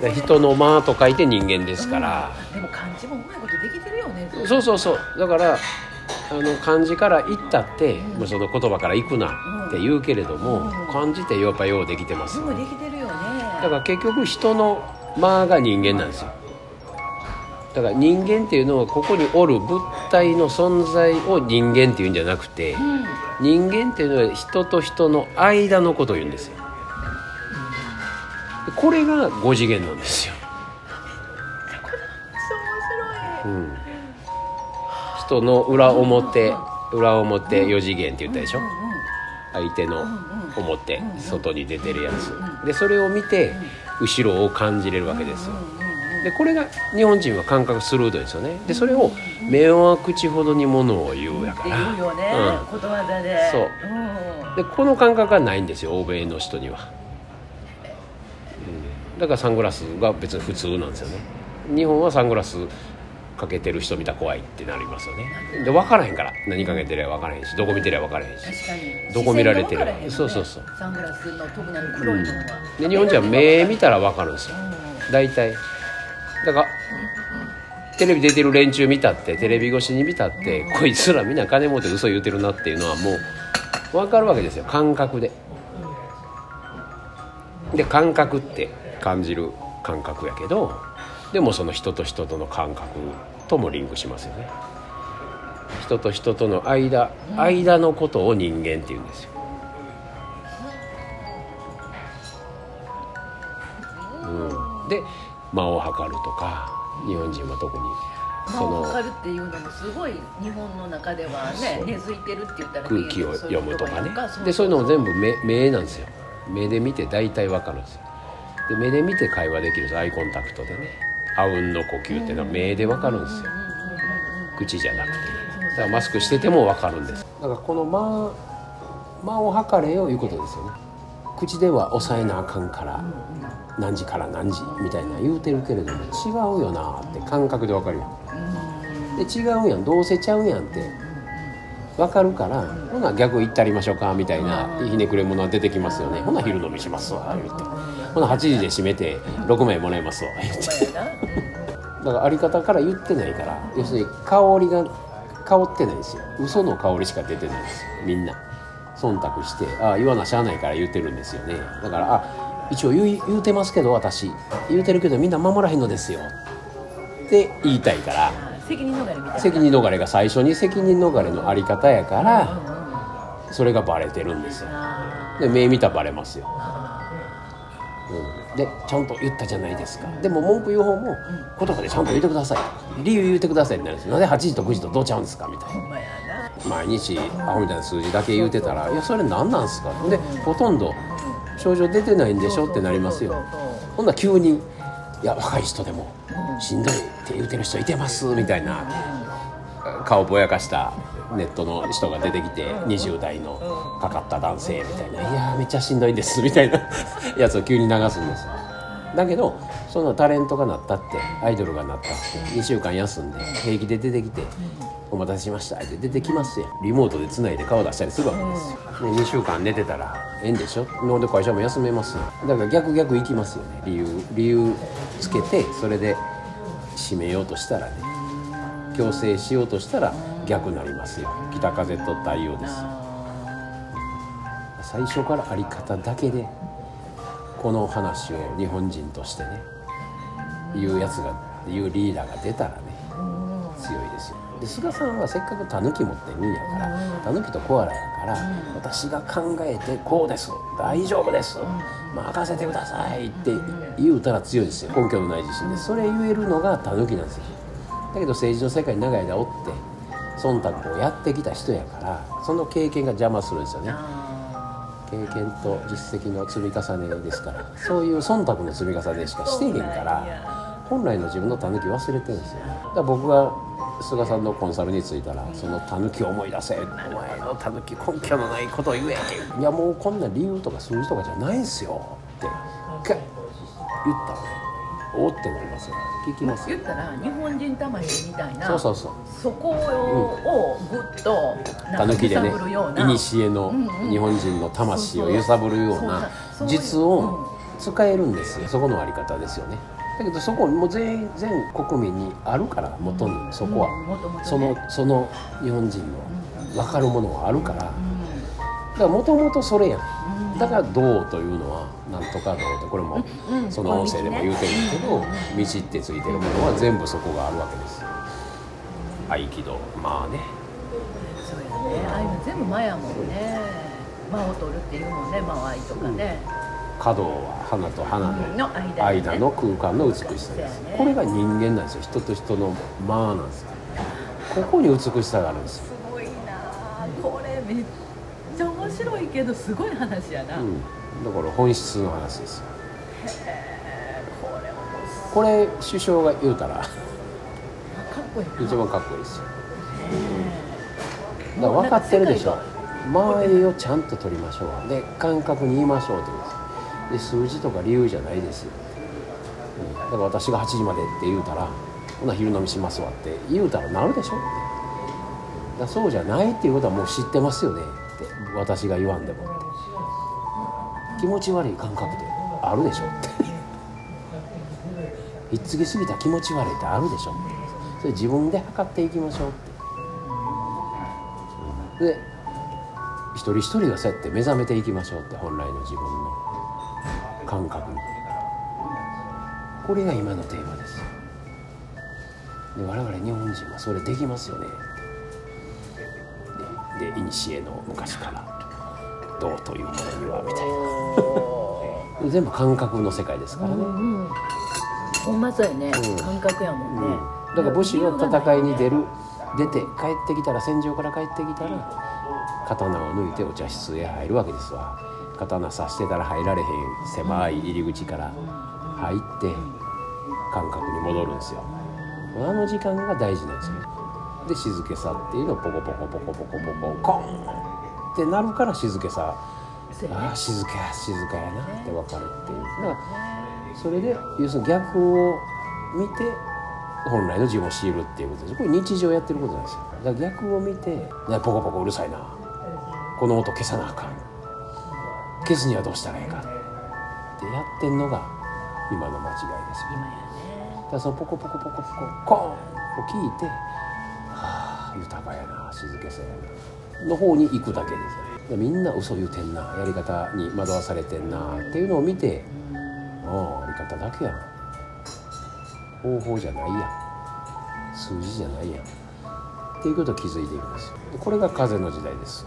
で人の間と書いて人間ですから、でも漢字もうまいことできてるよね。そうそうそう。だからあの漢字から行ったって、もうその言葉から行くなって言うけれども、うん。漢字ってやっぱようできてます。すごいできてるよね。だから結局人の間が人間なんですよ。だから人間っていうのはここにおる物体の存在を人間っていうんじゃなくてうん。人間っていうのは人と人の間のことを言うんですよ。でこれが5次元なんですよ、そうん、人の裏表裏表4次元って言ったでしょ？相手の表外に出てるやうんつでそれを見て後ろを感じれるわけですよ。でこれが日本人は感覚鋭いですよね。でそれを「目は口ほどにものを言う」やから。言うよね、うん。そう。うんでこの感覚がないんですよ欧米の人には、うん、だからサングラスが別に普通なんですよね。日本はサングラスかけてる人見たら怖いってなりますよね。で分からへんから。何かけてりゃ分からへんしどこ見てりゃ分からへんし。確かに。どこ見られてる視線が分からへんよね。そうそうそう。サングラスの特にあの黒いのは、で日本人は目見たら分かるんですよ。うん。大体。だからテレビ出てる連中見たってテレビ越しに見たってこいつらみんな金持って嘘言うてるなっていうのはもう分かるわけですよ。感覚で。で感覚って感じる感覚やけどでもその人と人との感覚ともリンクしますよね。人と人との間間のことを人間って言うんですよ。うん、で間を測るとか日本人は特にまあ分かるっていうのもすごい日本の中ではね根付いてるって言ったら空気を読むとかね。そうでそういうのも全部目目なんですよ。目で見て大体わかるんですよで目で見て会話できるんですアイコンタクトでね。あうんの呼吸っていうのは目でわかるんですよ。口じゃなくてだからマスクしててもわかるんですだからこの間間を測れよいうことですよね。口では抑えなあかんから何時から何時みたいな言うてるけれども違うよなって感覚でわかるやん。で違うやん。どうせちゃうやんって分かるから、ほな逆行ったりましょうかみたいなひねくれ者は出てきますよね。ほな昼飲みしますわ言ってほな8時で閉めて6枚もらいますわ。だからあり方から言ってないから要するに香りが香ってないんですよ。嘘の香りしか出てないんですよ。みんな。忖度してああ言わなしゃあないから言ってるんですよね。だからあ一応言うてますけど私。言うてるけどみんな守らへんのですよ。って言いたいから。あ責任逃れみたいな。責任逃れが最初に責任逃れのあり方やかうんらそれがバレてるんですよ。あで目見たらバレますよ、あうん、でちゃんと言ったじゃないですか。でも文句言う方も言葉でちゃんと言ってください。理由言ってくださいってなるんですよなんで8時と9時とどうちゃうんですかみたいな。毎日アホみたいな数字だけ言うてたら「いやそれ何なんすか?」でほとんど症状出てないんでしょ？ってなりますよ。ほんなら急に「いや若い人でもしんどいって言うてる人いてます」みたいな。顔ぼやかしたネットの人が出てきて20代のかかった男性みたいな「いやーめっちゃしんどいんです」みたいなやつを急に流すんですだけどそのタレントがなったってアイドルがなったって2週間休んで平気で出てきて「お待たせしました」って出てきますよリモートでつないで顔出したりするわけですよ、で2週間寝てたらええんでしょ？ほんで会社も休めますよだから逆逆行きますよね。理由理由つけてそれで締めようとしたらね。強制しようとしたら逆になりますよ。北風と太陽ですよ。最初からあり方だけでこの話を日本人としてね言うやつが言うリーダーが出たらね強いですよ。で菅さんはせっかくタヌキ持ってるんやからタヌキとコアラやから私が考えてこうです大丈夫です任せてくださいって言うたら強いですよ根拠のない自信で。それ言えるのがタヌキなんですよ。だけど政治の世界に長い間おって忖度をやってきた人やからその経験が邪魔するんですよね。あ経験と実績の積み重ねですからそういう忖度の積み重ねしかしてへんから本来の自分のタヌキ忘れてるんですよだから僕が菅さんのコンサルに着いたらそのタヌキを思い出せお前のタヌキ根拠のないことを言えいやもうこんな理由とか数字とかじゃないんすよってか言ったらねおってなりますよ聞きますよ。言ったら日本人魂みたいなそうそうそう。そこをぐっとタなんかヌキでね揺さぶるような古の日本人の魂を揺さぶるような実を使えるんですよ。そこのあり方ですよね。だけどそこもう全全国民にあるから元にそこは、うん元々ね。そのその日本人の分かるものはあるから、だからもともとそれやん。だから「道」というのはとか道ってこれもその音声でも言うてるけど道ってついてるものは全部そこがあるわけです。よ合気道。まあね。そうやね。ああいうの全部間やもんね。間を取るっていうもんね。間合いとかね、華道は花と花のの間,、間の空間の美しさです、これが人間なんですよ。人と人の間なんですよ。ここに美しさがあるんですよ、すごいな。あこれめっちゃ面白いけどすごい話やな、うん、だから本質の話ですよ。これ首相が言うたらかっこいいな。一番かっこいいですよ。ねだから分かってるでしょ。もうなんか間合いをちゃんと取りましょう。で感覚に言いましょうってことですで数字とか理由じゃないですよ、うん、だから私が8時までって言うたらほな昼飲みしますわって言うたらなるでしょ。ってだそうじゃないっていうことはもう知ってますよね。って私が言わんでも気持ち悪い感覚ってあるでしょって。ひっつきすぎた気持ち悪いってあるでしょって。それ自分で測っていきましょうって。で一人一人がそうやって目覚めていきましょうって本来の自分の感覚に。これが今のテーマです。で我々日本人はそれできますよねでで古の昔から「道というものには」みたいな。全部感覚の世界ですからね、うんうんほんまそうやね、うん。感覚やもんね、うん、だから武士は戦いに出る出て帰ってきたら戦場から帰ってきたら刀を抜いてお茶室へ入るわけですわ。刀刺してたら入られへん狭い入り口から入って感覚に戻るんですよ。あの時間が大事なんですよで静けさっていうのをポコポコポコポコポココンってなるから静けさ。ああ静かや静かやな。って分かるっていう。だからそれで要するに逆を見て本来の自分を知るっていうことです。これ日常やってることなんですよ。だから逆を見て「ねポコポコうるさいな。この音消さなあかん。消すにはどうしたらいいか」ってやってんのが今の間違いです。よね。だからそのポコポコポコポココーンを聞いて「はあ豊かやな静けさやな」の方に行くだけです。よみんな嘘言うてんな。やり方に惑わされてんなっていうのを見てああやり方だけやん方法じゃないやん。数字じゃないやん。っていうことを気づいていくんですよ。これが風の時代です。